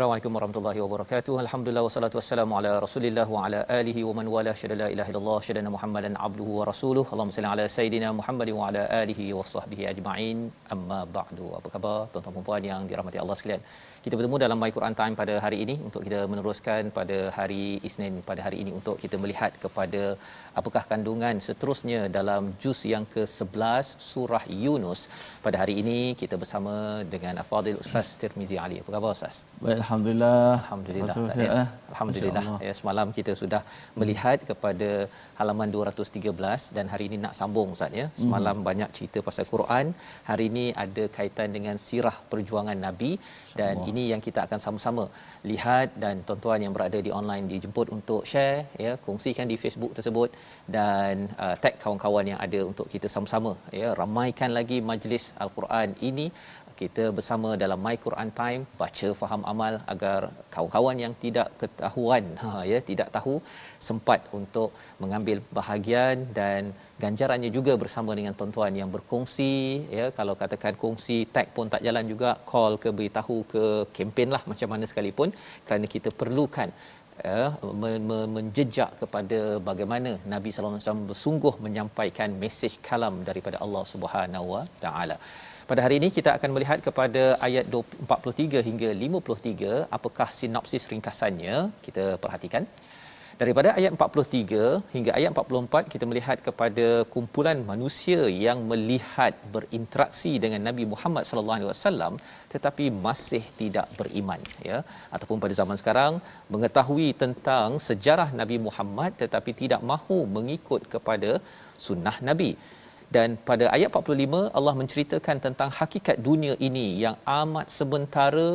Assalamualaikum warahmatullahi wabarakatuh. Alhamdulillah wassalatu wassalamu ala Rasulillah wa ala alihi wa man wala syada la ilaha illallah syada Muhammadan abduhu wa rasuluh. Allahumma salli ala sayidina Muhammad wa ala alihi wa sahbihi ajma'in. Amma ba'du. Apa khabar tuan-tuan dan puan yang dirahmati Allah sekalian? Kita bertemu dalam My Quran Time pada hari ini untuk kita meneruskan pada hari Isnin pada hari ini untuk kita melihat kepada apakah kandungan seterusnya dalam juz yang ke-11 surah Yunus. Pada hari ini kita bersama dengan Afadil Ustaz Tirmizi Ali. Apa khabar Ustaz? Baik, Alhamdulillah. Alhamdulillah. Betul, Ustaz, ya. ya. Alhamdulillah. Ya, semalam kita sudah melihat kepada halaman 213 dan hari ini nak sambung Ustaz ya. Semalam hmm. banyak cerita pasal Quran. Hari ini ada kaitan dengan sirah perjuangan Nabi dan Allah. ini yang kita akan sama-sama lihat dan tuan-tuan yang berada di online dijemput untuk share ya, kongsikan di Facebook tersebut dan uh, tag kawan-kawan yang ada untuk kita sama-sama ya ramaikan lagi majlis al-Quran ini kita bersama dalam My Quran Time baca faham amal agar kawan-kawan yang tidak ketahuan ha ya tidak tahu sempat untuk mengambil bahagian dan ganjarannya juga bersama dengan tuan-tuan yang berkongsi ya kalau katakan kongsi tag pun tak jalan juga call ke beritahu ke kempen lah macam mana sekalipun kerana kita perlukan men- menjejak kepada bagaimana Nabi sallallahu alaihi wasallam bersungguh menyampaikan mesej kalam daripada Allah Subhanahu wa taala. Pada hari ini kita akan melihat kepada ayat 43 hingga 53 apakah sinopsis ringkasannya? Kita perhatikan. Daripada ayat 43 hingga ayat 44 kita melihat kepada kumpulan manusia yang melihat berinteraksi dengan Nabi Muhammad sallallahu alaihi wasallam tetapi masih tidak beriman ya. Ataupun pada zaman sekarang mengetahui tentang sejarah Nabi Muhammad tetapi tidak mahu mengikut kepada sunnah Nabi dan pada ayat 45 Allah menceritakan tentang hakikat dunia ini yang amat sementara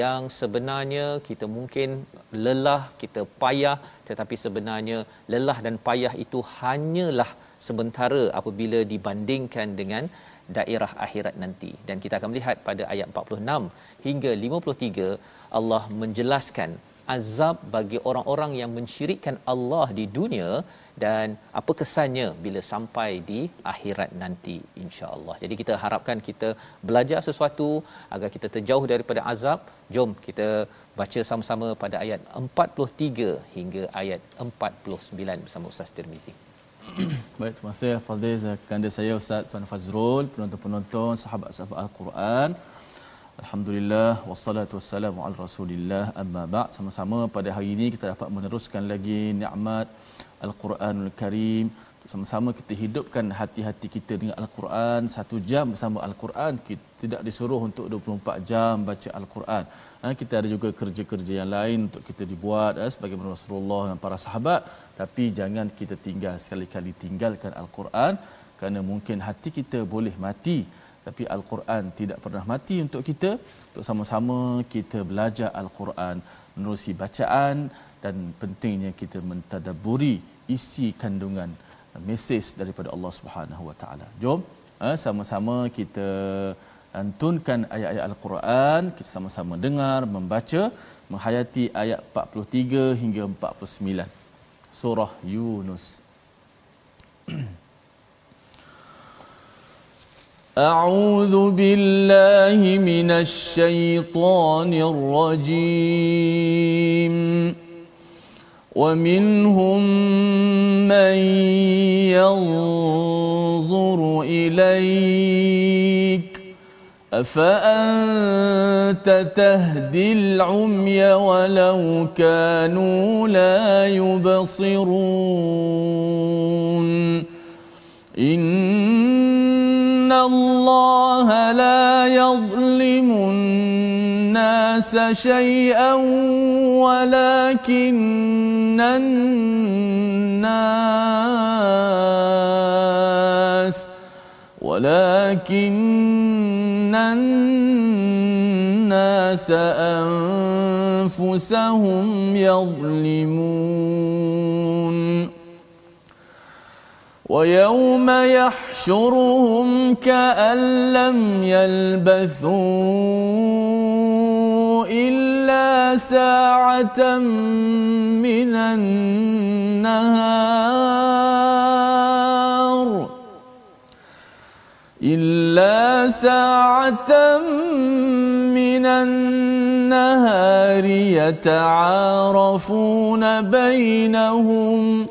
yang sebenarnya kita mungkin lelah kita payah tetapi sebenarnya lelah dan payah itu hanyalah sementara apabila dibandingkan dengan daerah akhirat nanti. Dan kita akan melihat pada ayat 46 hingga 53 Allah menjelaskan azab bagi orang-orang yang mensyirikkan Allah di dunia dan apa kesannya bila sampai di akhirat nanti insya-Allah. Jadi kita harapkan kita belajar sesuatu agar kita terjauh daripada azab. Jom kita baca sama-sama pada ayat 43 hingga ayat 49 bersama Ustaz Tirmizi. Baik, terima kasih Fadil ganda saya Ustaz Tuan Fazrul, penonton-penonton, sahabat-sahabat Al-Quran. Alhamdulillah wassalatu wassalamu ala Rasulillah amma ba'd. Sama-sama pada hari ini kita dapat meneruskan lagi nikmat Al-Quranul Karim. Sama-sama kita hidupkan hati-hati kita dengan Al-Quran satu jam bersama Al-Quran. Kita tidak disuruh untuk 24 jam baca Al-Quran. Ha, kita ada juga kerja-kerja yang lain untuk kita dibuat ha, sebagaimana Rasulullah dan para sahabat. Tapi jangan kita tinggal sekali-kali tinggalkan Al-Quran kerana mungkin hati kita boleh mati tapi Al-Quran tidak pernah mati untuk kita. Untuk sama-sama kita belajar Al-Quran menerusi bacaan dan pentingnya kita mentadaburi isi kandungan mesej daripada Allah Subhanahu Wa Taala. Jom ha, sama-sama kita lantunkan ayat-ayat Al-Quran, kita sama-sama dengar, membaca menghayati ayat 43 hingga 49 surah Yunus أعوذ بالله من الشيطان الرجيم. ومنهم من ينظر إليك. أفأنت تهدي العمي ولو كانوا لا يبصرون؟ إن الله لا يظلم الناس شيئا ولكن الناس ولكن الناس أنفسهم يظلمون ويوم يحشرهم كأن لم يلبثوا إلا ساعة من النهار. إلا ساعة من النهار يتعارفون بينهم.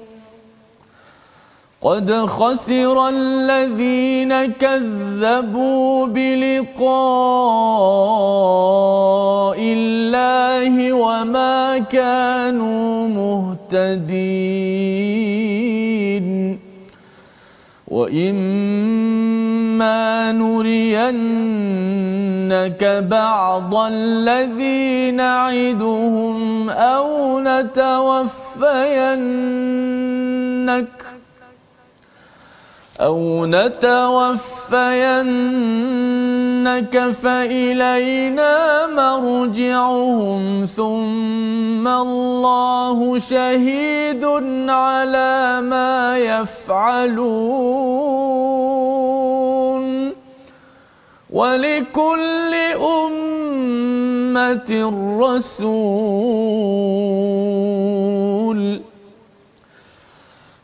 قد خسر الذين كذبوا بلقاء الله وما كانوا مهتدين. وإما نرينك بعض الذي نعدهم أو نتوفينك أو نتوفينك فإلينا مرجعهم ثم الله شهيد على ما يفعلون ولكل أمة رسول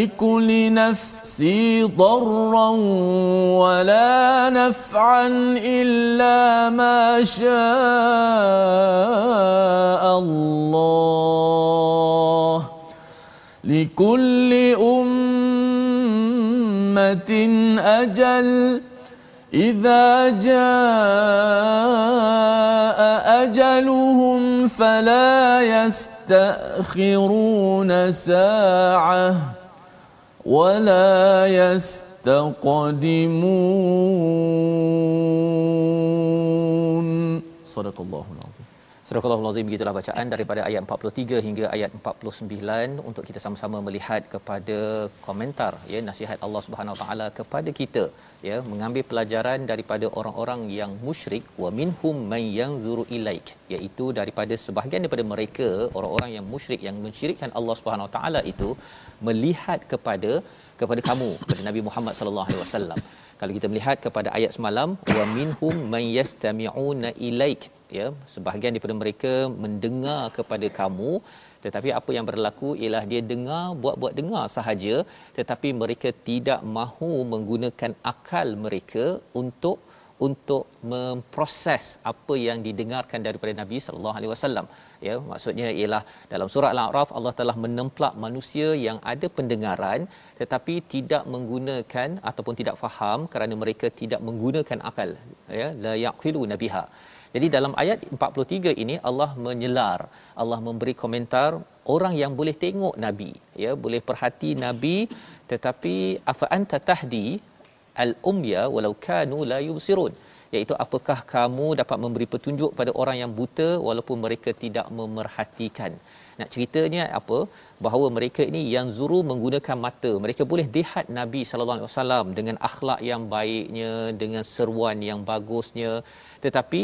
أملك لنفسي ضرا ولا نفعا إلا ما شاء الله. لكل أمة أجل. إذا جاء أجلهم فلا يستأخرون ساعة. ولا يستقدمون. صدق الله العظيم. Surah Al-Azim begitulah bacaan daripada ayat 43 hingga ayat 49 untuk kita sama-sama melihat kepada komentar ya nasihat Allah Subhanahu Wa Taala kepada kita ya mengambil pelajaran daripada orang-orang yang musyrik. Wa minhum may yanzuru ilaik iaitu daripada sebahagian daripada mereka orang-orang yang musyrik yang mensyirikkan Allah Subhanahu Wa Taala itu melihat kepada kepada kamu kepada Nabi Muhammad sallallahu alaihi wasallam. Kalau kita melihat kepada ayat semalam wa minhum may yastami'una ilaik ya sebahagian daripada mereka mendengar kepada kamu tetapi apa yang berlaku ialah dia dengar buat-buat dengar sahaja tetapi mereka tidak mahu menggunakan akal mereka untuk untuk memproses apa yang didengarkan daripada Nabi sallallahu alaihi wasallam. Ya maksudnya ialah dalam surah al-a'raf Allah telah menemplak manusia yang ada pendengaran tetapi tidak menggunakan ataupun tidak faham kerana mereka tidak menggunakan akal. Ya la yaqilu nabiha jadi dalam ayat 43 ini Allah menyelar, Allah memberi komentar orang yang boleh tengok nabi, ya, boleh perhati nabi tetapi afa anta tahdi al-umya walau kanu la yubsirun? Iaitu apakah kamu dapat memberi petunjuk pada orang yang buta walaupun mereka tidak memerhatikan? Nak ceritanya apa? Bahawa mereka ini yang zuru menggunakan mata. Mereka boleh lihat Nabi sallallahu alaihi wasallam dengan akhlak yang baiknya dengan seruan yang bagusnya. Tetapi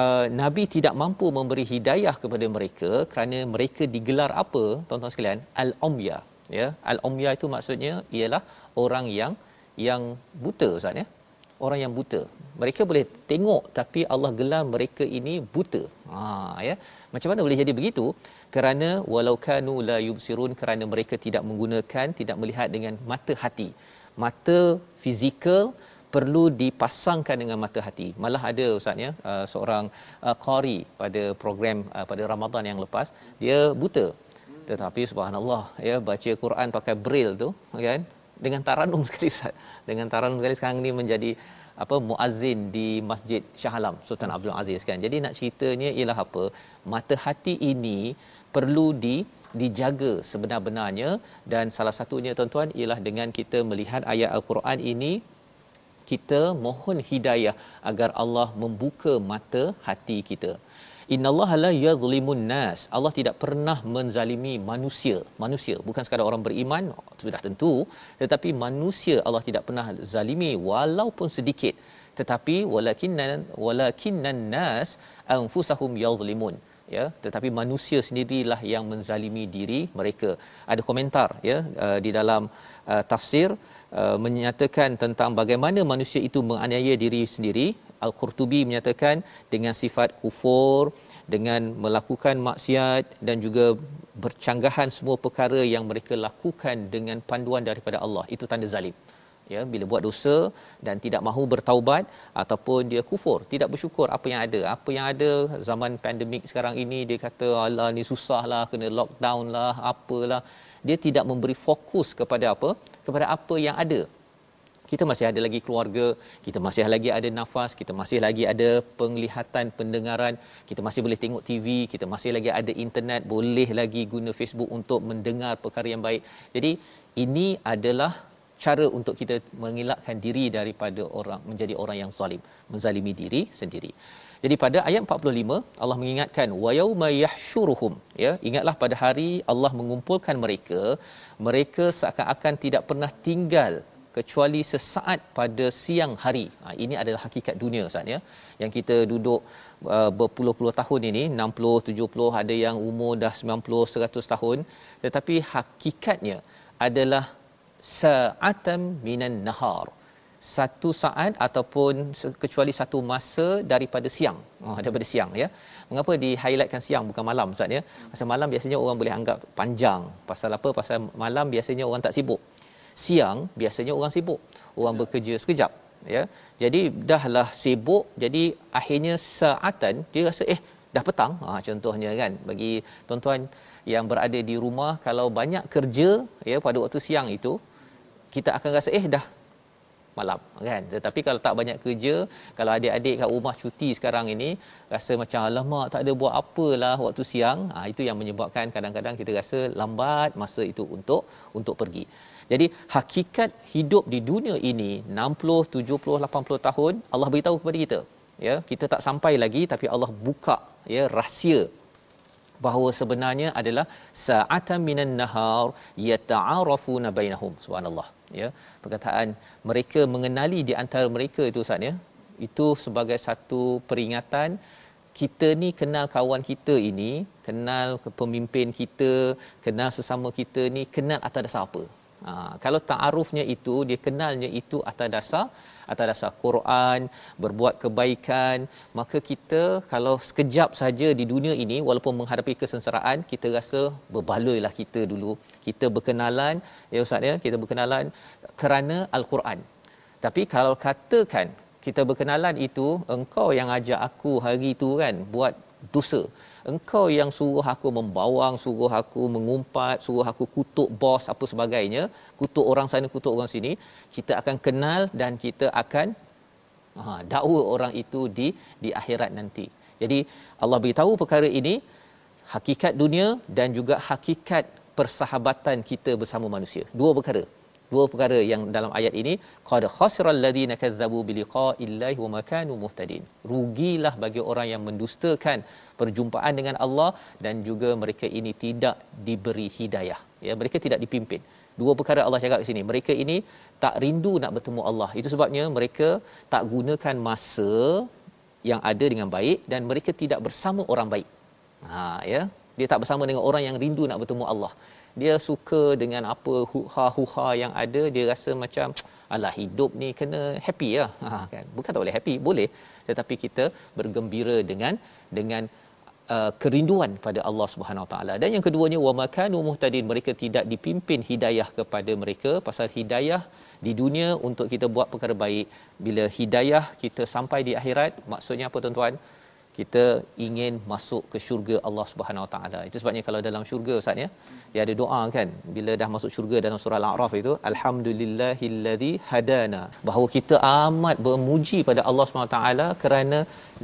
uh, Nabi tidak mampu memberi hidayah kepada mereka kerana mereka digelar apa tuan-tuan sekalian? Al-umya ya. Al-umya itu maksudnya ialah orang yang yang buta ustaz ya. Orang yang buta. Mereka boleh tengok tapi Allah gelar mereka ini buta. Ha ya. Macam mana boleh jadi begitu? Kerana walau kanu la yubsirun kerana mereka tidak menggunakan tidak melihat dengan mata hati. Mata fizikal perlu dipasangkan dengan mata hati malah ada ustaz ya uh, seorang uh, qari pada program uh, pada Ramadan yang lepas dia buta tetapi subhanallah ya baca Quran pakai braille tu kan dengan taranum sekali Ustaz. Dengan taranum sekali sekarang ni menjadi apa muazzin di Masjid Shah Alam Sultan Abdul Aziz kan. Jadi nak ceritanya ialah apa? Mata hati ini perlu di dijaga sebenar-benarnya dan salah satunya tuan-tuan ialah dengan kita melihat ayat al-Quran ini kita mohon hidayah agar Allah membuka mata hati kita. Innallaha la yadhlimun nas. Allah tidak pernah menzalimi manusia. Manusia bukan sekadar orang beriman sudah tentu, tetapi manusia Allah tidak pernah zalimi walaupun sedikit. Tetapi walakinna walakinnan nas anfusahum yadhlimun. Ya, tetapi manusia sendirilah yang menzalimi diri mereka. Ada komentar ya uh, di dalam uh, tafsir uh, menyatakan tentang bagaimana manusia itu menganiaya diri sendiri. Al-Qurtubi menyatakan dengan sifat kufur dengan melakukan maksiat dan juga bercanggahan semua perkara yang mereka lakukan dengan panduan daripada Allah. Itu tanda zalim. Ya bila buat dosa dan tidak mahu bertaubat ataupun dia kufur tidak bersyukur apa yang ada. Apa yang ada zaman pandemik sekarang ini dia kata Allah ni susahlah kena lockdown lah apalah dia tidak memberi fokus kepada apa kepada apa yang ada kita masih ada lagi keluarga, kita masih lagi ada nafas, kita masih lagi ada penglihatan, pendengaran, kita masih boleh tengok TV, kita masih lagi ada internet, boleh lagi guna Facebook untuk mendengar perkara yang baik. Jadi ini adalah cara untuk kita mengelakkan diri daripada orang menjadi orang yang zalim, menzalimi diri sendiri. Jadi pada ayat 45 Allah mengingatkan wa yauma yahsyuruhum ya ingatlah pada hari Allah mengumpulkan mereka mereka seakan-akan tidak pernah tinggal kecuali sesaat pada siang hari. Ha, ini adalah hakikat dunia Ustaz ya. Yang kita duduk uh, berpuluh-puluh tahun ini, 60, 70, ada yang umur dah 90, 100 tahun, tetapi hakikatnya adalah sa'atan minan nahar. Satu saat ataupun kecuali satu masa daripada siang. Oh, daripada siang ya. Mengapa di highlightkan siang bukan malam Ustaz ya? Pasal malam biasanya orang boleh anggap panjang. Pasal apa? Pasal malam biasanya orang tak sibuk siang biasanya orang sibuk orang bekerja sekejap ya jadi dahlah sibuk jadi akhirnya saatan dia rasa eh dah petang ha contohnya kan bagi tuan-tuan yang berada di rumah kalau banyak kerja ya pada waktu siang itu kita akan rasa eh dah malam kan? Tetapi kalau tak banyak kerja kalau adik-adik kat rumah cuti sekarang ini rasa macam alamak tak ada buat apalah waktu siang. Ha, itu yang menyebabkan kadang-kadang kita rasa lambat masa itu untuk untuk pergi. Jadi hakikat hidup di dunia ini 60, 70, 80 tahun Allah beritahu kepada kita. Ya, kita tak sampai lagi tapi Allah buka ya rahsia bahawa sebenarnya adalah sa'atan minan nahar yata'arafuna bainahum. Subhanallah ya. Perkataan mereka mengenali di antara mereka itu Ustaz ya. Itu sebagai satu peringatan kita ni kenal kawan kita ini kenal pemimpin kita kenal sesama kita ni kenal atas dasar apa Ha, kalau ta'arufnya itu, dia kenalnya itu atas dasar atas dasar Quran, berbuat kebaikan, maka kita kalau sekejap saja di dunia ini walaupun menghadapi kesengsaraan, kita rasa berbaloilah kita dulu. Kita berkenalan, ya Ustaz ya, kita berkenalan kerana Al-Quran. Tapi kalau katakan kita berkenalan itu, engkau yang ajak aku hari itu kan buat dosa engkau yang suruh aku membawang suruh aku mengumpat suruh aku kutuk bos apa sebagainya kutuk orang sana kutuk orang sini kita akan kenal dan kita akan ha dakwa orang itu di di akhirat nanti. Jadi Allah beritahu perkara ini hakikat dunia dan juga hakikat persahabatan kita bersama manusia. Dua perkara dua perkara yang dalam ayat ini qad khasiral ladina kadzabu biliqa'illahi wa ma kanu muhtadin. Rugilah bagi orang yang mendustakan perjumpaan dengan Allah dan juga mereka ini tidak diberi hidayah. Ya mereka tidak dipimpin. Dua perkara Allah cakap di sini. Mereka ini tak rindu nak bertemu Allah. Itu sebabnya mereka tak gunakan masa yang ada dengan baik dan mereka tidak bersama orang baik. Ha ya. Dia tak bersama dengan orang yang rindu nak bertemu Allah dia suka dengan apa huha huha yang ada. Dia rasa macam alah hidup ni kena happy lah. Ha kan? Bukan tak boleh happy boleh. Tetapi kita bergembira dengan dengan uh, kerinduan pada Allah Subhanahu taala. Dan yang keduanya wa makanu muhtadin. Mereka tidak dipimpin hidayah kepada mereka pasal hidayah di dunia untuk kita buat perkara baik. Bila hidayah kita sampai di akhirat maksudnya apa tuan-tuan kita ingin masuk ke syurga Allah Subhanahu taala. Itu sebabnya kalau dalam syurga ustaz ya dia ada doa kan? Bila dah masuk syurga dalam surah al-a'raf itu alhamdulillahillazi hadana. Bahawa kita amat bermuji pada Allah Subhanahu taala kerana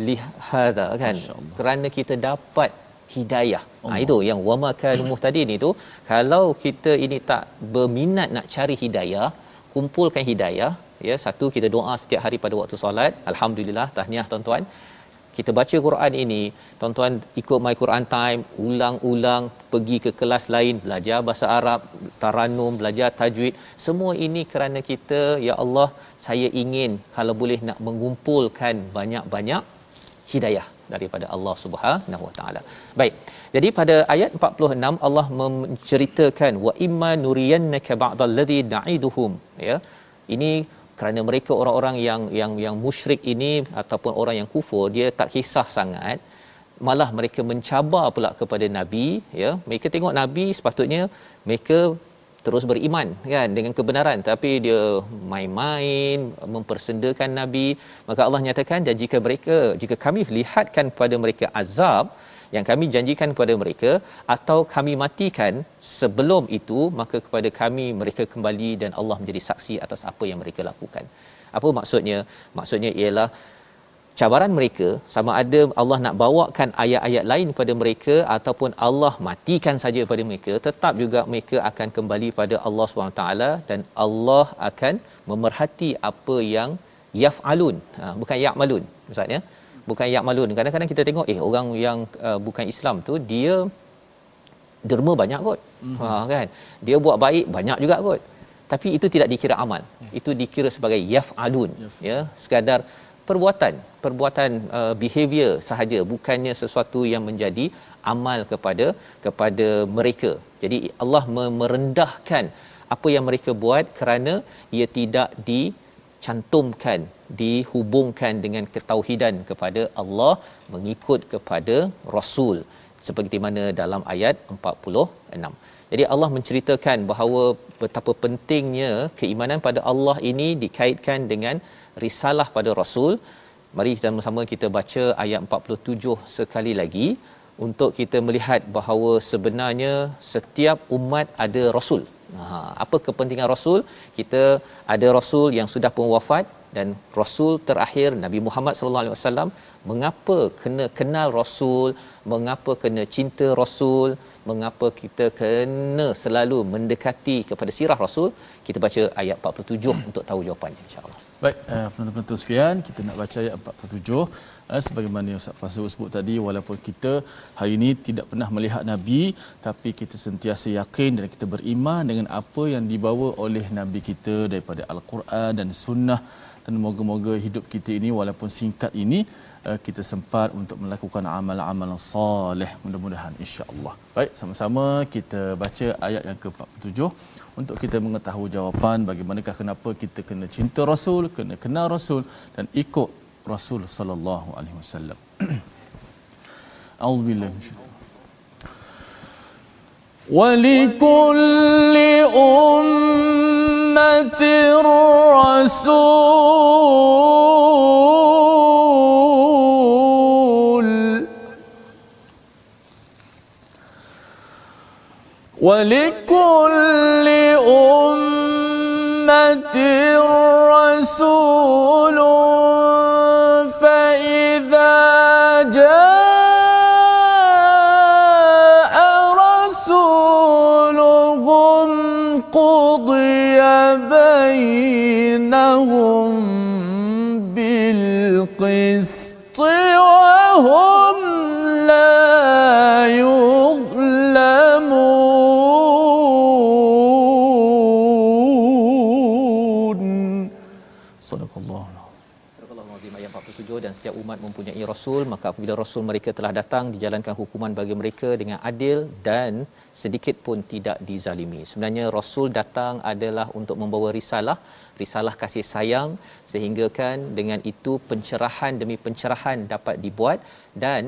lihada kan? Kerana kita dapat hidayah. Ha itu yang wama kan muhtadin itu kalau kita ini tak berminat nak cari hidayah, kumpulkan hidayah ya satu kita doa setiap hari pada waktu solat. Alhamdulillah tahniah tuan-tuan kita baca Quran ini tuan-tuan ikut my Quran time ulang-ulang pergi ke kelas lain belajar bahasa Arab taranum belajar tajwid semua ini kerana kita ya Allah saya ingin kalau boleh nak mengumpulkan banyak-banyak hidayah daripada Allah Subhanahu Wa Taala. Baik. Jadi pada ayat 46 Allah menceritakan wa imma nuriyannaka ba'dal ladzi na'iduhum ya. Ini kerana mereka orang-orang yang yang yang musyrik ini ataupun orang yang kufur dia tak kisah sangat. Malah mereka mencabar pula kepada nabi ya. Mereka tengok nabi sepatutnya mereka terus beriman kan dengan kebenaran. Tapi dia main-main mempersendakan nabi. Maka Allah nyatakan dan jika mereka jika kami lihatkan pada mereka azab yang kami janjikan kepada mereka atau kami matikan sebelum itu maka kepada kami mereka kembali dan Allah menjadi saksi atas apa yang mereka lakukan. Apa maksudnya? Maksudnya ialah cabaran mereka sama ada Allah nak bawakan ayat-ayat lain pada mereka ataupun Allah matikan saja pada mereka tetap juga mereka akan kembali pada Allah SWT dan Allah akan memerhati apa yang yaf'alun ha, bukan ya'malun maksudnya bukan ya'malun kadang-kadang kita tengok eh orang yang uh, bukan Islam tu dia derma banyak kot. Mm-hmm. ha kan? Dia buat baik banyak juga kot. Tapi itu tidak dikira amal. Mm. itu dikira sebagai yaf'alun yes. ya. Sekadar perbuatan perbuatan uh, behavior sahaja. Bukannya sesuatu yang menjadi amal kepada kepada mereka. Jadi Allah merendahkan apa yang mereka buat kerana ia tidak dicantumkan dihubungkan dengan ketauhidan kepada Allah mengikut kepada rasul. Seperti mana dalam ayat 46 jadi Allah menceritakan bahawa betapa pentingnya keimanan pada Allah ini dikaitkan dengan risalah pada rasul. Mari kita bersama kita baca ayat 47 sekali lagi untuk kita melihat bahawa sebenarnya setiap umat ada rasul ha apa kepentingan rasul? Kita ada rasul yang sudah pun wafat dan rasul terakhir Nabi Muhammad sallallahu alaihi wasallam. Mengapa kena kenal rasul? Mengapa kena cinta rasul? Mengapa kita kena selalu mendekati kepada sirah rasul? Kita baca ayat 47 untuk tahu jawapannya insyaallah Baik, uh, penonton-penonton sekalian, kita nak baca ayat 47. Eh, sebagaimana yang Ustaz Fazul sebut tadi, walaupun kita hari ini tidak pernah melihat Nabi, tapi kita sentiasa yakin dan kita beriman dengan apa yang dibawa oleh Nabi kita daripada Al-Quran dan Sunnah. Dan moga-moga hidup kita ini, walaupun singkat ini, uh, kita sempat untuk melakukan amal-amal soleh. Mudah-mudahan, insya-Allah. Baik, sama-sama kita baca ayat yang ke-47 untuk kita mengetahui jawapan bagaimanakah kenapa kita kena cinta Rasul, kena kenal Rasul dan ikut رسول صلى الله عليه وسلم. أعوذ بالله من الشيطان. ولكل أمة رسول. ولكل أمة رسول umat mempunyai rasul maka apabila rasul mereka telah datang dijalankan hukuman bagi mereka dengan adil dan sedikit pun tidak dizalimi. Sebenarnya rasul datang adalah untuk membawa risalah risalah kasih sayang sehingga kan dengan itu pencerahan demi pencerahan dapat dibuat dan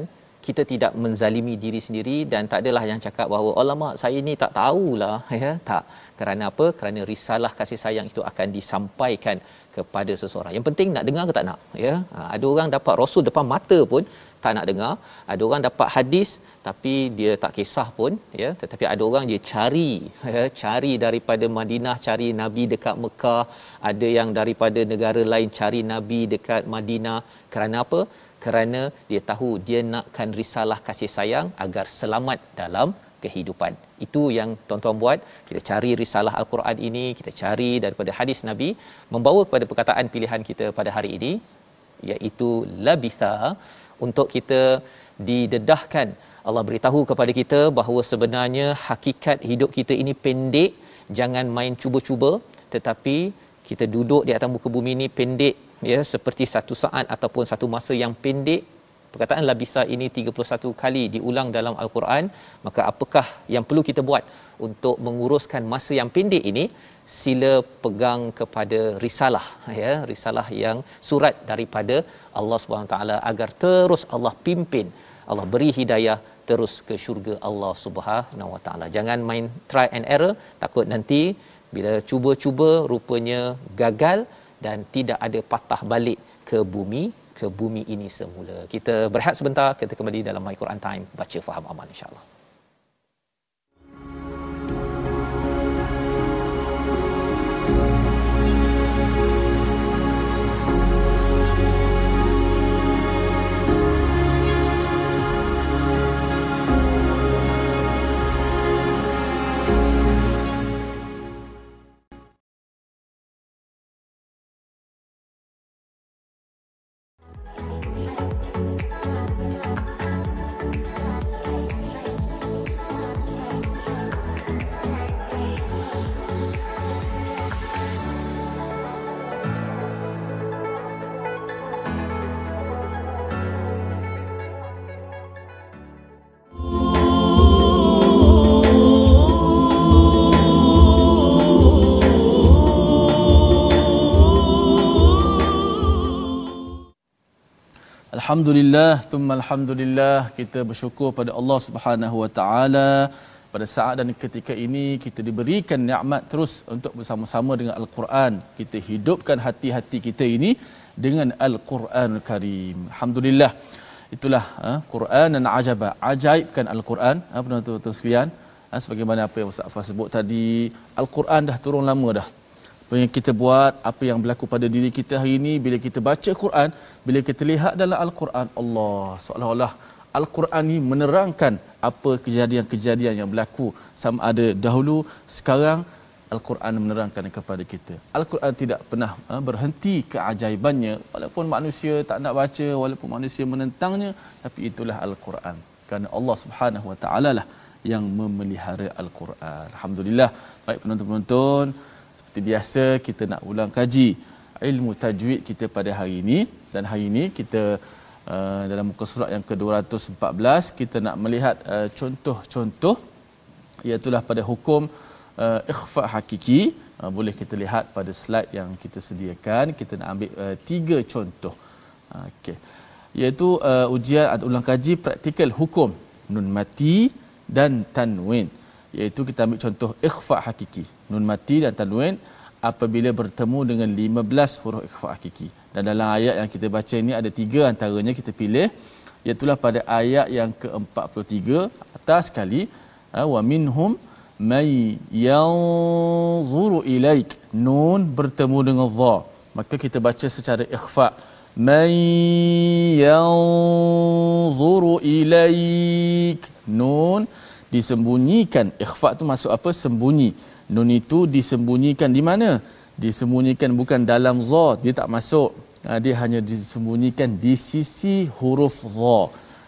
kita tidak menzalimi diri sendiri dan tak adalah yang cakap bahawa alamak saya ni tak tahulah. Ya tak. Kerana apa? Kerana risalah kasih sayang itu akan disampaikan kepada seseorang. Yang penting nak dengar ke tak nak? Ya ha, ada orang dapat rasul depan mata pun tak nak dengar. Ada orang dapat hadis tapi dia tak kisah pun ya. Tetapi ada orang dia cari ya cari daripada Madinah cari nabi dekat Mekah. Ada yang daripada negara lain cari nabi dekat Madinah. Kerana apa kerana dia tahu dia nakkan risalah kasih sayang agar selamat dalam kehidupan. Itu yang tuan-tuan buat. Kita cari risalah Al-Quran ini, kita cari daripada hadis Nabi membawa kepada perkataan pilihan kita pada hari ini iaitu labitha untuk kita didedahkan Allah beritahu kepada kita bahawa sebenarnya hakikat hidup kita ini pendek jangan main cuba-cuba tetapi kita duduk di atas muka bumi ini pendek ya seperti satu saat ataupun satu masa yang pendek perkataan labisa ini 31 kali diulang dalam al-Quran maka apakah yang perlu kita buat untuk menguruskan masa yang pendek ini? Sila pegang kepada risalah ya risalah yang surat daripada Allah Subhanahu taala agar terus Allah pimpin Allah beri hidayah terus ke syurga Allah Subhanahu wa taala. Jangan main try and error takut nanti bila cuba-cuba rupanya gagal dan tidak ada patah balik ke bumi ke bumi ini semula. Kita berehat sebentar, kita kembali dalam My Quran Time baca faham amal insya-Allah. Alhamdulillah, thumma alhamdulillah kita bersyukur pada Allah Subhanahu wa taala pada saat dan ketika ini kita diberikan nikmat terus untuk bersama-sama dengan Al-Quran. Kita hidupkan hati-hati kita ini dengan Al-Quran Karim. Alhamdulillah. Itulah ha, Quran dan ajaba. Ajaibkan Al-Quran. Ha, penonton-penonton sekalian. Ha, sebagaimana apa yang Ustaz Fah sebut tadi. Al-Quran dah turun lama dah apa yang kita buat, apa yang berlaku pada diri kita hari ini bila kita baca Quran, bila kita lihat dalam Al-Quran, Allah seolah-olah Al-Quran ini menerangkan apa kejadian-kejadian yang berlaku sama ada dahulu, sekarang Al-Quran menerangkan kepada kita. Al-Quran tidak pernah ha, berhenti keajaibannya walaupun manusia tak nak baca, walaupun manusia menentangnya, tapi itulah Al-Quran. Kerana Allah Subhanahu Wa Taala lah yang memelihara Al-Quran. Alhamdulillah. Baik penonton-penonton, seperti biasa kita nak ulang kaji ilmu tajwid kita pada hari ini. Dan hari ini kita uh, dalam muka surat yang ke-214 kita nak melihat uh, contoh-contoh iaitu pada hukum uh, ikhfa hakiki. Uh, boleh kita lihat pada slide yang kita sediakan kita nak ambil uh, tiga contoh. Uh, okey. Iaitu uh, ujian atau ulang kaji praktikal hukum nun mati dan tanwin iaitu kita ambil contoh ikhfa hakiki. Nun mati dan tanwin apabila bertemu dengan 15 huruf ikhfa hakiki. Dan dalam ayat yang kita baca ini ada tiga antaranya kita pilih. Iaitu pada ayat yang ke-43 atas sekali ha, wa minhum may yanzuru ilaik. Nun bertemu dengan dha. Maka kita baca secara ikhfa may yanzuru ilaik. Nun disembunyikan ikhfa tu masuk apa sembunyi nun itu disembunyikan di mana disembunyikan bukan dalam za dia tak masuk ha, dia hanya disembunyikan di sisi huruf za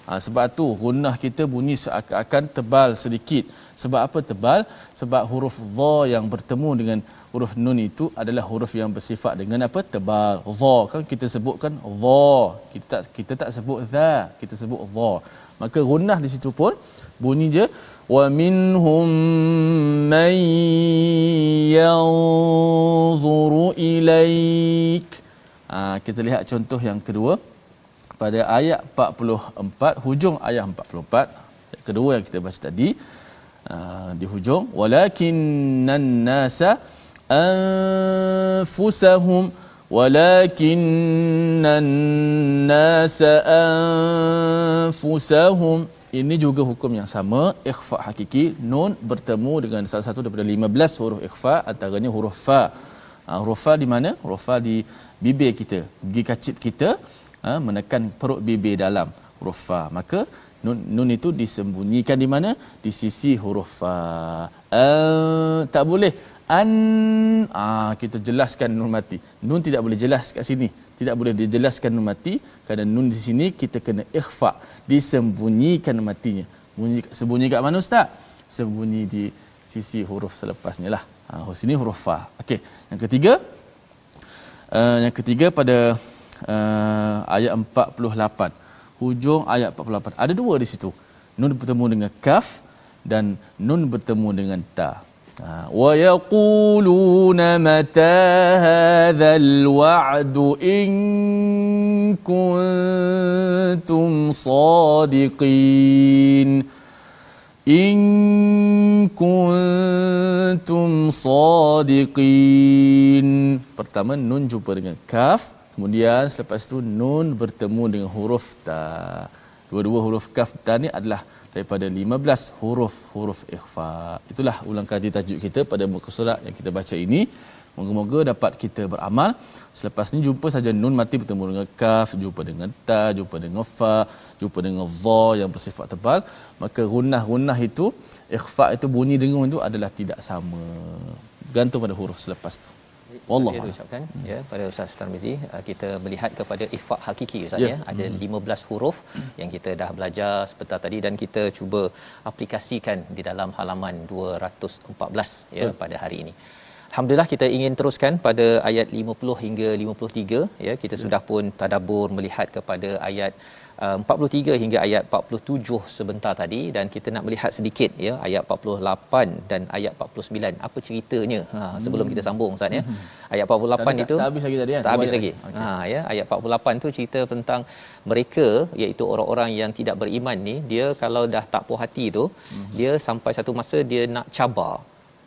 ha, sebab tu gunnah kita bunyi seakan-akan tebal sedikit. Sebab apa tebal? Sebab huruf dha yang bertemu dengan huruf nun itu adalah huruf yang bersifat dengan apa? Tebal. Dha kan kita sebutkan dha. Kita tak kita tak sebut dha, kita sebut dha. Maka gunnah di situ pun bunyi je minhum man yanzuru ilaik. Ha, kita lihat contoh yang kedua pada ayat 44 hujung ayat 44 ayat kedua yang kita baca tadi uh, di hujung walakinnan nasa anfusahum walakinnan nasa anfusahum ini juga hukum yang sama. Ikhfa hakiki nun bertemu dengan salah satu daripada 15 huruf ikhfa antaranya huruf fa. Uh, huruf fa di mana? Huruf fa di bibir kita gigi kacip kita. Ha, menekan perut bibir dalam huruf fa. Maka nun, nun itu disembunyikan di mana? Di sisi huruf fa. Uh, tak boleh. An ah kita jelaskan nun mati. Nun tidak boleh jelas kat sini tidak boleh dijelaskan mati kerana nun di sini kita kena ikhfa disembunyikan matinya. Bunyi sembunyi kat mana ustaz? Sembunyi di sisi huruf selepasnya lah. Ha, huruf sini huruf fa. Okey yang ketiga uh, yang ketiga pada uh, ayat 48 hujung ayat 48 ada dua di situ. Nun bertemu dengan kaf dan nun bertemu dengan ta yaquluna mata hadzal wa'du in kuntum sadiqin in kuntum sadiqin pertama nun jumpa dengan kaf. Kemudian selepas itu nun bertemu dengan huruf ta. Dua-dua huruf kaf ta ni adalah daripada 15 huruf-huruf ikhfa. Itulah ulang kaji tajuk kita pada muka surat yang kita baca ini. Moga-moga dapat kita beramal. Selepas ni jumpa saja nun mati bertemu dengan kaf, jumpa dengan ta, jumpa dengan fa, jumpa dengan dha yang bersifat tebal. Maka gunnah-gunnah itu, ikhfa itu bunyi dengung itu adalah tidak sama. Gantung pada huruf selepas tu. Wallah ucapkan hmm. ya pada Ustaz Tarmizi uh, kita melihat kepada ifak hakiki Ustaz ya, ya. ada hmm. 15 huruf yang kita dah belajar sebentar tadi dan kita cuba aplikasikan di dalam halaman 214 ya hmm. pada hari ini. Alhamdulillah kita ingin teruskan pada ayat 50 hingga 53 ya kita ya. sudah pun tadabbur melihat kepada ayat 43 uh, hingga ayat 47 sebentar tadi dan kita nak melihat sedikit ya ayat 48 dan ayat 49 apa ceritanya ha sebelum hmm. kita sambung Ustaz ya. Hmm. Ayat 48 tak, itu tak habis lagi tadi kan. Tak habis lagi. Okay. Ha ya ayat 48 tu cerita tentang mereka iaitu orang-orang yang tidak beriman ni dia kalau dah tak puas hati tu hmm. dia sampai satu masa dia nak cabar.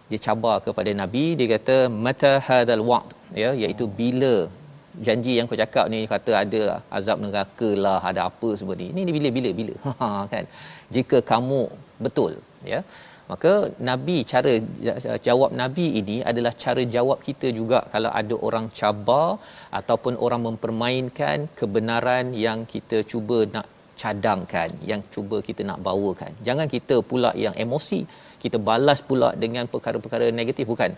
Dia cabar kepada nabi dia kata mata hadzal wa'd ya iaitu bila janji yang kau cakap ni kata ada azab neraka lah ada apa semua ni. Ini bila bila bila? Ha, kan? Jika kamu betul ya? Maka nabi cara jawab nabi ini adalah cara jawab kita juga. Kalau ada orang cabar ataupun orang mempermainkan kebenaran yang kita cuba nak cadangkan yang cuba kita nak bawakan. Jangan kita pula yang emosi. Kita balas pula dengan perkara-perkara negatif bukan?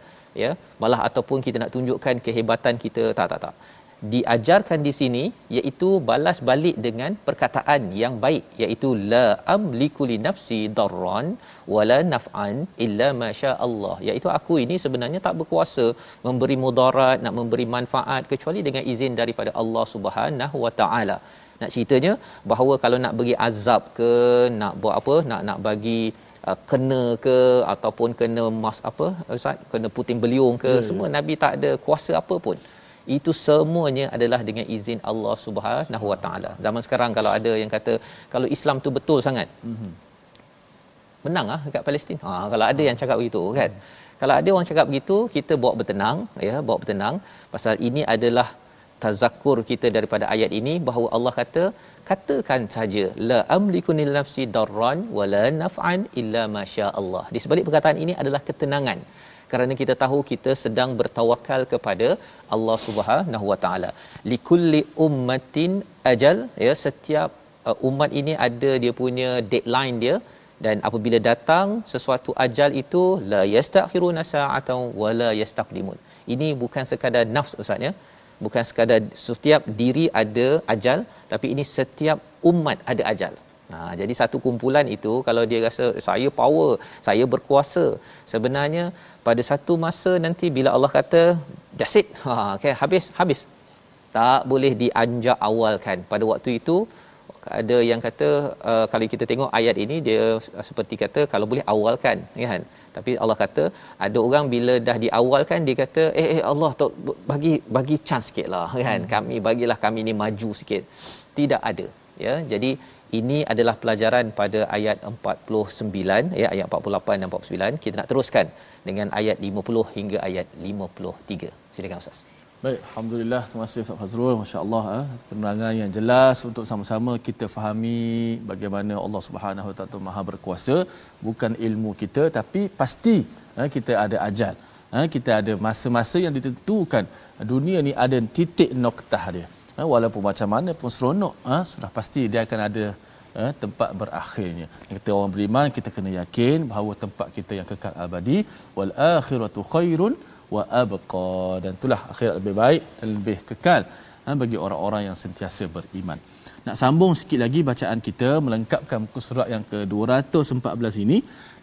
Ya? Malah ataupun kita nak tunjukkan kehebatan kita. Tak tak tak diajarkan di sini iaitu balas balik dengan perkataan yang baik iaitu la amliku li nafsi darran wala naf'an illa ma Allah. Iaitu aku ini sebenarnya tak berkuasa memberi mudarat nak memberi manfaat kecuali dengan izin daripada Allah Subhanahu wa taala. Nak ceritanya bahawa kalau nak bagi azab ke nak buat apa nak nak bagi uh, kena ke ataupun kena mas apa ustaz? Kena puting beliung ke hmm. semua nabi tak ada kuasa apa pun itu semuanya adalah dengan izin Allah Subhanahu Wa Taala. Zaman sekarang kalau ada yang kata kalau Islam tu betul sangat. Mm-hmm. Menang ah dekat Palestin. Ha kalau ada yang cakap begitu kan. Mm. Kalau ada orang cakap begitu, kita bawa bertenang ya, bawa bertenang pasal ini adalah tazakkur kita daripada ayat ini bahawa Allah kata katakan saja la amliku nil nafsi darran wala naf'an illa ma Allah. Di sebalik perkataan ini adalah ketenangan kerana kita tahu kita sedang bertawakal kepada Allah Subhanahu Wa Taala. Likulli ummatin ajal ya setiap uh, umat ini ada dia punya deadline dia dan apabila datang sesuatu ajal itu la yastakhiruna sa'atan wa la yastaqdimun. Ini bukan sekadar nafs ustaz ya. Bukan sekadar setiap diri ada ajal tapi ini setiap umat ada ajal Nah, jadi satu kumpulan itu kalau dia rasa saya power, saya berkuasa, sebenarnya pada satu masa nanti bila Allah kata that's it. Ha okay, habis habis. Tak boleh dianjak awalkan. Pada waktu itu ada yang kata uh, kalau kita tengok ayat ini dia uh, seperti kata kalau boleh awalkan kan tapi Allah kata ada orang bila dah diawalkan dia kata eh, eh Allah tok bagi bagi chance sikitlah kan hmm. kami bagilah kami ni maju sikit tidak ada ya jadi ini adalah pelajaran pada ayat 49 ya ayat 48 dan 49 kita nak teruskan dengan ayat 50 hingga ayat 53 silakan ustaz Baik, alhamdulillah terima kasih Ustaz Fazrul, masya-Allah eh, penerangan yang jelas untuk sama-sama kita fahami bagaimana Allah Subhanahu taala Maha berkuasa, bukan ilmu kita tapi pasti eh, kita ada ajal. Eh, kita ada masa-masa yang ditentukan. Dunia ni ada titik noktah dia. Eh, walaupun macam mana pun seronok, eh, sudah pasti dia akan ada eh, tempat berakhirnya. Kita orang beriman kita kena yakin bahawa tempat kita yang kekal abadi wal akhiratu khairun wa abqa dan itulah akhirat lebih baik dan lebih kekal ha, bagi orang-orang yang sentiasa beriman. Nak sambung sikit lagi bacaan kita melengkapkan muka surat yang ke-214 ini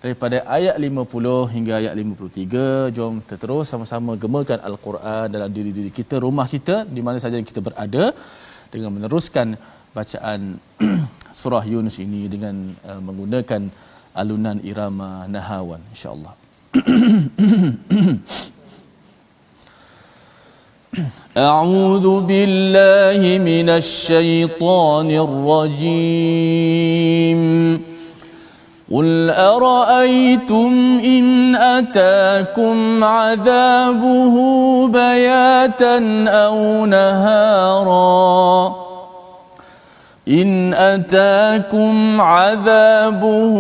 daripada ayat 50 hingga ayat 53 jom kita terus sama-sama gemakan al-Quran dalam diri-diri kita rumah kita di mana saja kita berada dengan meneruskan bacaan surah Yunus ini dengan uh, menggunakan alunan irama nahawan insyaallah أعوذ بالله من الشيطان الرجيم. قل أرأيتم إن أتاكم عذابه بياتا أو نهارا؟ إن أتاكم عذابه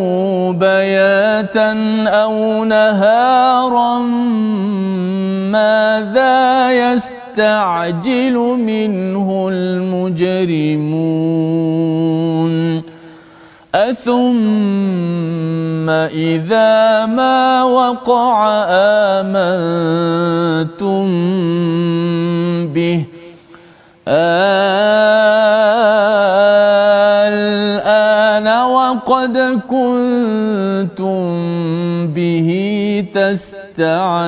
بياتا أو نهارا ماذا يستعجل منه المجرمون؟ أثم إذا ما وقع آمنتم به؟ الآن وقد كنتم به تستعجلون.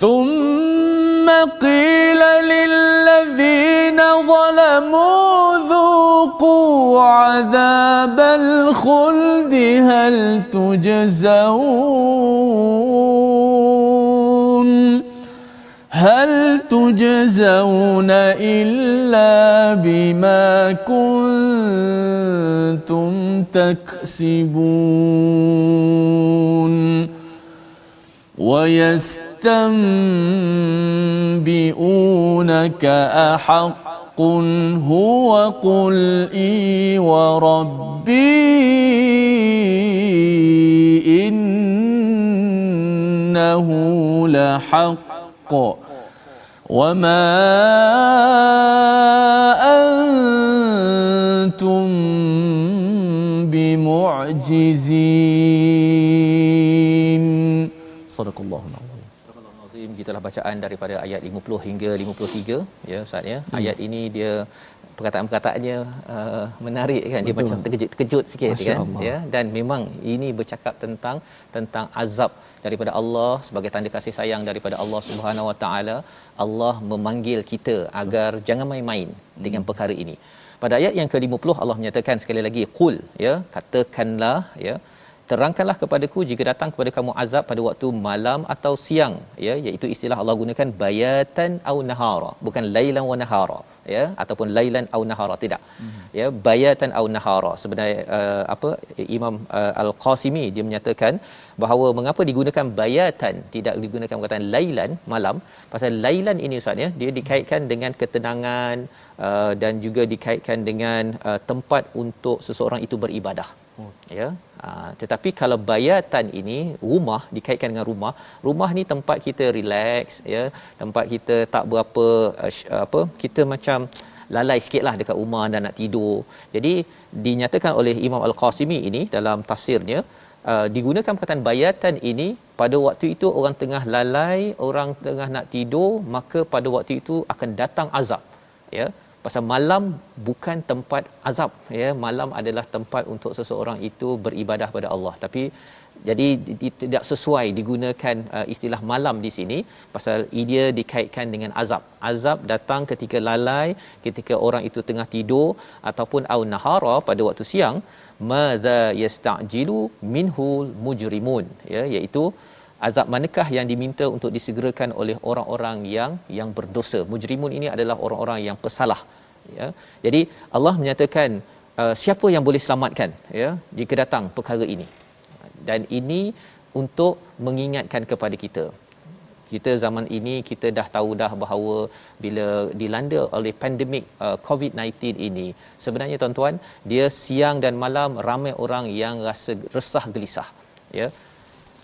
ثم قيل للذين ظلموا ذوقوا عذاب الخلد هل تجزون؟ هل تجزون إلا بما كنتم تكسبون ويستنبئونك أحق هو قل إي وربي إنه لحق وما أنتم بمعجزين صدق الله العظيم Azim gitulah bacaan daripada ayat 50 hingga 53 ya Ustaz ya. Hmm. Ayat ini dia perkataan-perkataannya uh, menarik kan dia Betul. macam terkejut-terkejut sikit Masya kan Allah. ya dan memang ini bercakap tentang tentang azab daripada Allah sebagai tanda kasih sayang daripada Allah Subhanahu Wa Taala Allah memanggil kita agar Betul. jangan main-main hmm. dengan perkara ini pada ayat yang ke-50 Allah menyatakan sekali lagi qul ya katakanlah ya terangkanlah kepadaku jika datang kepada kamu azab pada waktu malam atau siang ya iaitu istilah Allah gunakan bayatan au nahara bukan lailan wa nahara ya ataupun lailan au nahara tidak mm-hmm. ya bayatan au nahara sebenarnya uh, apa Imam uh, Al-Qasimi dia menyatakan bahawa mengapa digunakan bayatan tidak digunakan perkataan lailan malam pasal lailan ini ustaz ya dia dikaitkan dengan ketenangan uh, dan juga dikaitkan dengan uh, tempat untuk seseorang itu beribadah Oh. Ya. Uh, tetapi kalau bayatan ini rumah dikaitkan dengan rumah, rumah ni tempat kita relax ya, tempat kita tak berapa uh, apa kita macam lalai sikitlah dekat rumah dan nak tidur. Jadi dinyatakan oleh Imam Al-Qasimi ini dalam tafsirnya uh, digunakan perkataan bayatan ini pada waktu itu orang tengah lalai, orang tengah nak tidur, maka pada waktu itu akan datang azab. Ya pasal malam bukan tempat azab ya. Malam adalah tempat untuk seseorang itu beribadah pada Allah. Tapi jadi tidak sesuai digunakan uh, istilah malam di sini pasal ia dikaitkan dengan azab. Azab datang ketika lalai ketika orang itu tengah tidur ataupun au nahara pada waktu siang madza yastajilu minhul mujrimun ya. Iaitu azab manakah yang diminta untuk disegerakan oleh orang-orang yang yang berdosa? Mujrimun ini adalah orang-orang yang pesalah ya. Jadi Allah menyatakan uh, siapa yang boleh selamatkan ya jika datang perkara ini? Dan ini untuk mengingatkan kepada kita. Kita zaman ini kita dah tahu dah bahawa bila dilanda oleh pandemik uh, COVID-19 ini sebenarnya tuan-tuan dia siang dan malam ramai orang yang rasa resah gelisah ya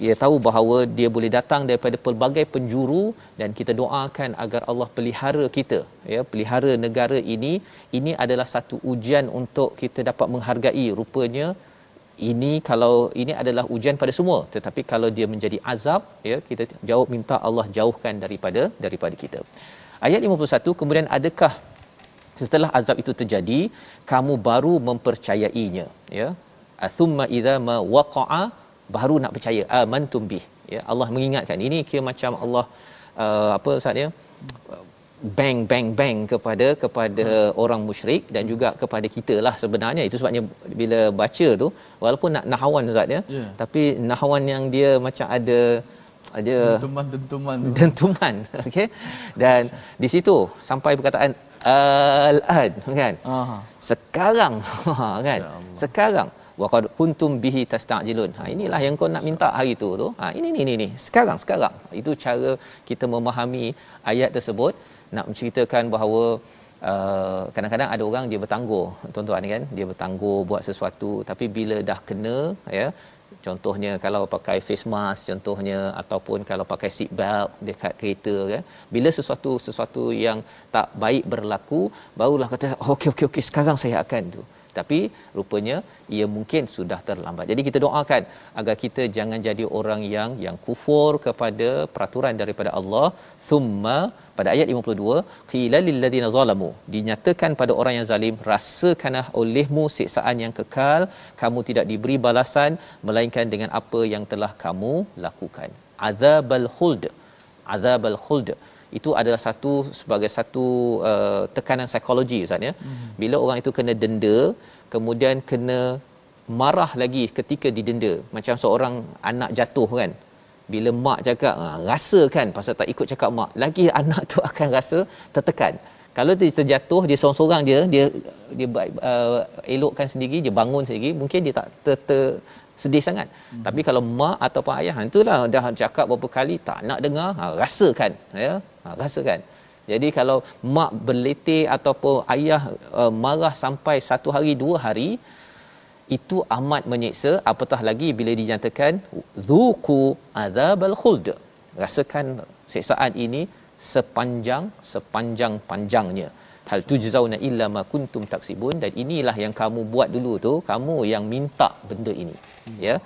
dia tahu bahawa dia boleh datang daripada pelbagai penjuru dan kita doakan agar Allah pelihara kita ya pelihara negara ini. Ini adalah satu ujian untuk kita dapat menghargai. Rupanya ini kalau ini adalah ujian pada semua. Tetapi kalau dia menjadi azab ya kita jawab minta Allah jauhkan daripada daripada kita. Ayat 51 kemudian adakah setelah azab itu terjadi kamu baru mempercayainya ya? Thumma idza ma waqa'a baru nak percaya. Amantum bih. Ya Allah mengingatkan ini kira macam Allah uh, apa ustaz ya? Bang bang bang kepada kepada hmm. orang musyrik dan juga kepada kita lah sebenarnya. Itu sebabnya bila baca tu walaupun nak nahawan ustaz ya yeah. tapi nahawan yang dia macam ada ada dentuman-dentuman dentuman okey? Dan di situ sampai perkataan al-an kan? Aha. sekarang kan? Sekarang wa qad kuntum bihi tastajilun. Ha inilah yang kau nak minta hari tu tu. Ha ini ni ni ni sekarang sekarang. Itu cara kita memahami ayat tersebut. Nak menceritakan bahawa uh, kadang-kadang ada orang dia bertangguh. Tuan-tuan kan dia bertangguh buat sesuatu tapi bila dah kena ya contohnya kalau pakai face mask contohnya ataupun kalau pakai seat belt dekat kereta kan bila sesuatu sesuatu yang tak baik berlaku barulah kata okey okey okey sekarang saya akan tu tapi rupanya ia mungkin sudah terlambat. Jadi kita doakan agar kita jangan jadi orang yang yang kufur kepada peraturan daripada Allah. Thumma pada ayat 52 qila lil ladina zalamu. Dinyatakan pada orang yang zalim rasakanlah olehmu siksaan yang kekal. Kamu tidak diberi balasan melainkan dengan apa yang telah kamu lakukan. Azabal khuld. Azabal khuld itu adalah satu sebagai satu uh, tekanan psikologi ustaz ya. Mm-hmm. bila orang itu kena denda kemudian kena marah lagi ketika didenda. Macam seorang anak jatuh kan. Bila mak cakap ha, rasa kan pasal tak ikut cakap mak. Lagi anak tu akan rasa tertekan. Kalau dia terjatuh dia seorang-seorang dia dia dia uh, elokkan sendiri dia bangun sendiri mungkin dia tak ter, ter sedih sangat. Hmm. tapi kalau mak ataupun ayah itulah dah cakap berapa kali tak nak dengar ha, rasakan ya. Ha, rasakan. Jadi kalau mak berletih ataupun ayah uh, marah sampai satu hari dua hari itu amat menyiksa. Apatah lagi bila dinyatakan zuqu adzabal khuld. Rasakan siksaan ini sepanjang sepanjang panjangnya hal tujzauna illa ma kuntum taksibun. Dan inilah yang kamu buat dulu tu kamu yang minta benda ini. Hmm. ya.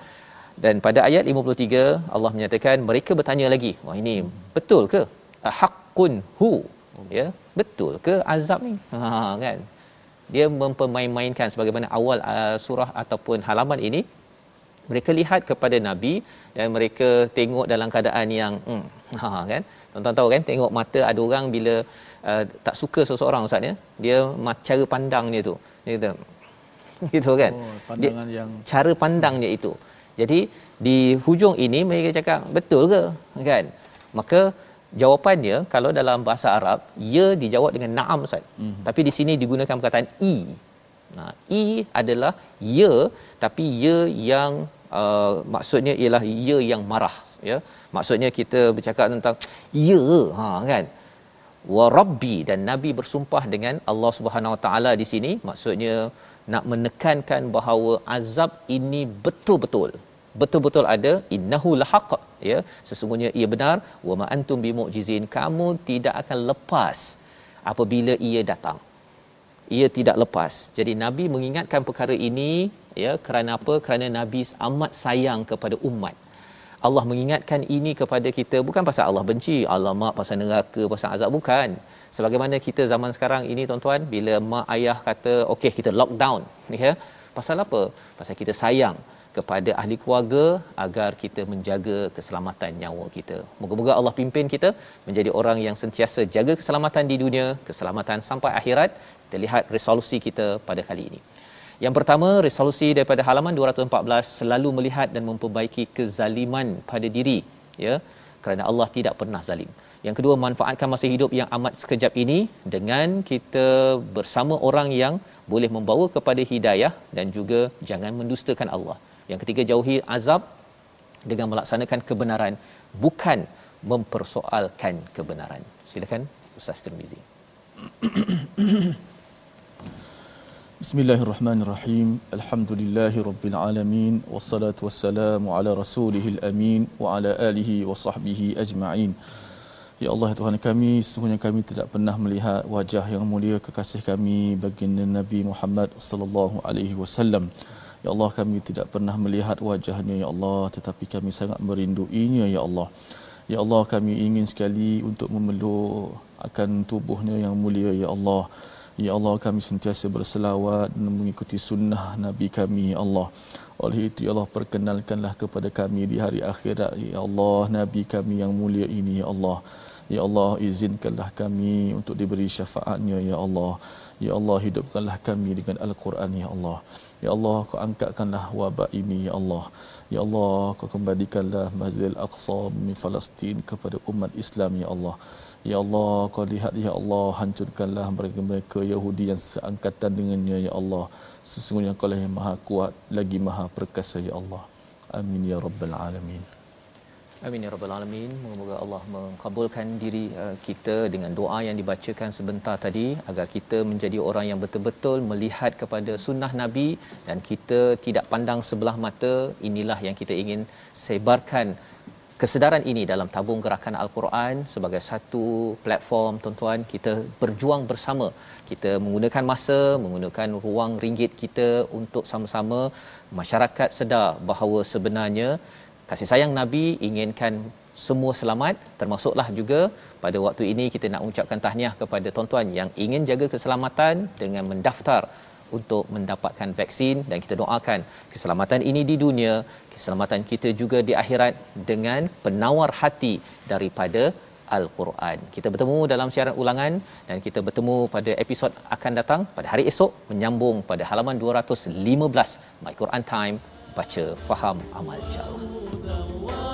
Dan pada ayat 53 Allah menyatakan mereka bertanya lagi wah ini betul ke? Haqqun hu? Ya. Betul ke azab ni? Ha kan? Dia mempermain-mainkan sebagaimana awal uh, surah ataupun halaman ini. Mereka lihat kepada nabi dan mereka tengok dalam keadaan yang hmm, ha kan? Tuan-tuan tahu kan tengok mata ada orang bila uh, tak suka seseorang ustaz ya. Dia cara pandangnya tu. Dia kata gitu kan? Oh, pandangan dia, yang cara pandangnya itu. Jadi di hujung ini mereka cakap betul ke? Kan? Maka jawapannya kalau dalam bahasa Arab ya dijawab dengan na'am ustaz. Mm-hmm. tapi di sini digunakan perkataan i nah i adalah ya tapi ya yang uh, maksudnya ialah ya yang marah ya. Maksudnya kita bercakap tentang ya ha kan wa rabbi dan nabi bersumpah dengan Allah Subhanahu Wa Taala di sini. Maksudnya nak menekankan bahawa azab ini betul-betul betul-betul ada. Innahu lahaq ya. Sesungguhnya ia benar. Wa ma antum bimu'jizin. Kamu tidak akan lepas apabila ia datang. Ia tidak lepas. Jadi nabi mengingatkan perkara ini ya kerana apa? Kerana nabi amat sayang kepada umat Allah mengingatkan ini kepada kita bukan pasal Allah benci, Allah mak pasal neraka, pasal azab bukan. Sebagaimana kita zaman sekarang ini tuan-tuan bila mak ayah kata okey kita lockdown ya. Pasal apa? Pasal kita sayang kepada ahli keluarga agar kita menjaga keselamatan nyawa kita. Moga-moga Allah pimpin kita menjadi orang yang sentiasa jaga keselamatan di dunia, keselamatan sampai akhirat. Kita lihat resolusi kita pada kali ini. Yang pertama, resolusi daripada halaman 214 selalu melihat dan memperbaiki kezaliman pada diri, ya. Kerana Allah tidak pernah zalim. Yang kedua, manfaatkan masa hidup yang amat sekejap ini dengan kita bersama orang yang boleh membawa kepada hidayah dan juga jangan mendustakan Allah. Yang ketiga, jauhi azab dengan melaksanakan kebenaran bukan mempersoalkan kebenaran. Silakan Ustaz Tirmizi. Bismillahirrahmanirrahim. Alhamdulillahi rabbil alamin wassalatu wassalamu ala rasulihil amin wa ala alihi wa sahbihi ajma'in. Ya Allah Tuhan kami, sesungguhnya kami tidak pernah melihat wajah yang mulia kekasih kami baginda Nabi Muhammad sallallahu alaihi wasallam. Ya Allah kami tidak pernah melihat wajahnya ya Allah tetapi kami sangat merinduinya ya Allah. Ya Allah kami ingin sekali untuk memeluk akan tubuhnya yang mulia ya Allah. Ya Allah kami sentiasa berselawat dan mengikuti sunnah Nabi kami ya Allah. Oleh itu ya Allah perkenalkanlah kepada kami di hari akhirat ya Allah Nabi kami yang mulia ini ya Allah. Ya Allah izinkanlah kami untuk diberi syafaatnya ya Allah. Ya Allah hidupkanlah kami dengan Al-Quran ya Allah. Ya Allah kau angkatkanlah wabak ini ya Allah. Ya Allah kau kembalikanlah Masjidil Aqsa di Palestin kepada umat Islam ya Allah. Ya Allah kau lihat ya Allah hancurkanlah mereka-mereka Yahudi yang seangkatan dengannya ya Allah. Sesungguhnya kau lah yang maha kuat lagi maha perkasa ya Allah. Amin ya rabbal alamin. Amin ya rabbal alamin. Moga-moga Allah mengabulkan diri uh, kita dengan doa yang dibacakan sebentar tadi agar kita menjadi orang yang betul-betul melihat kepada sunnah Nabi dan kita tidak pandang sebelah mata. Inilah yang kita ingin sebarkan kesedaran ini dalam tabung gerakan Al-Quran sebagai satu platform tuan-tuan kita berjuang bersama. Kita menggunakan masa menggunakan ruang ringgit kita untuk sama-sama. Masyarakat sedar bahawa sebenarnya kasih sayang Nabi inginkan semua selamat termasuklah juga pada waktu ini kita nak ucapkan tahniah kepada tuan-tuan yang ingin jaga keselamatan dengan mendaftar untuk mendapatkan vaksin dan kita doakan keselamatan ini di dunia keselamatan kita juga di akhirat dengan penawar hati daripada Al-Quran. Kita bertemu dalam siaran ulangan dan kita bertemu pada episod akan datang pada hari esok menyambung pada halaman 215 My Quran Time baca faham amal insyaallah.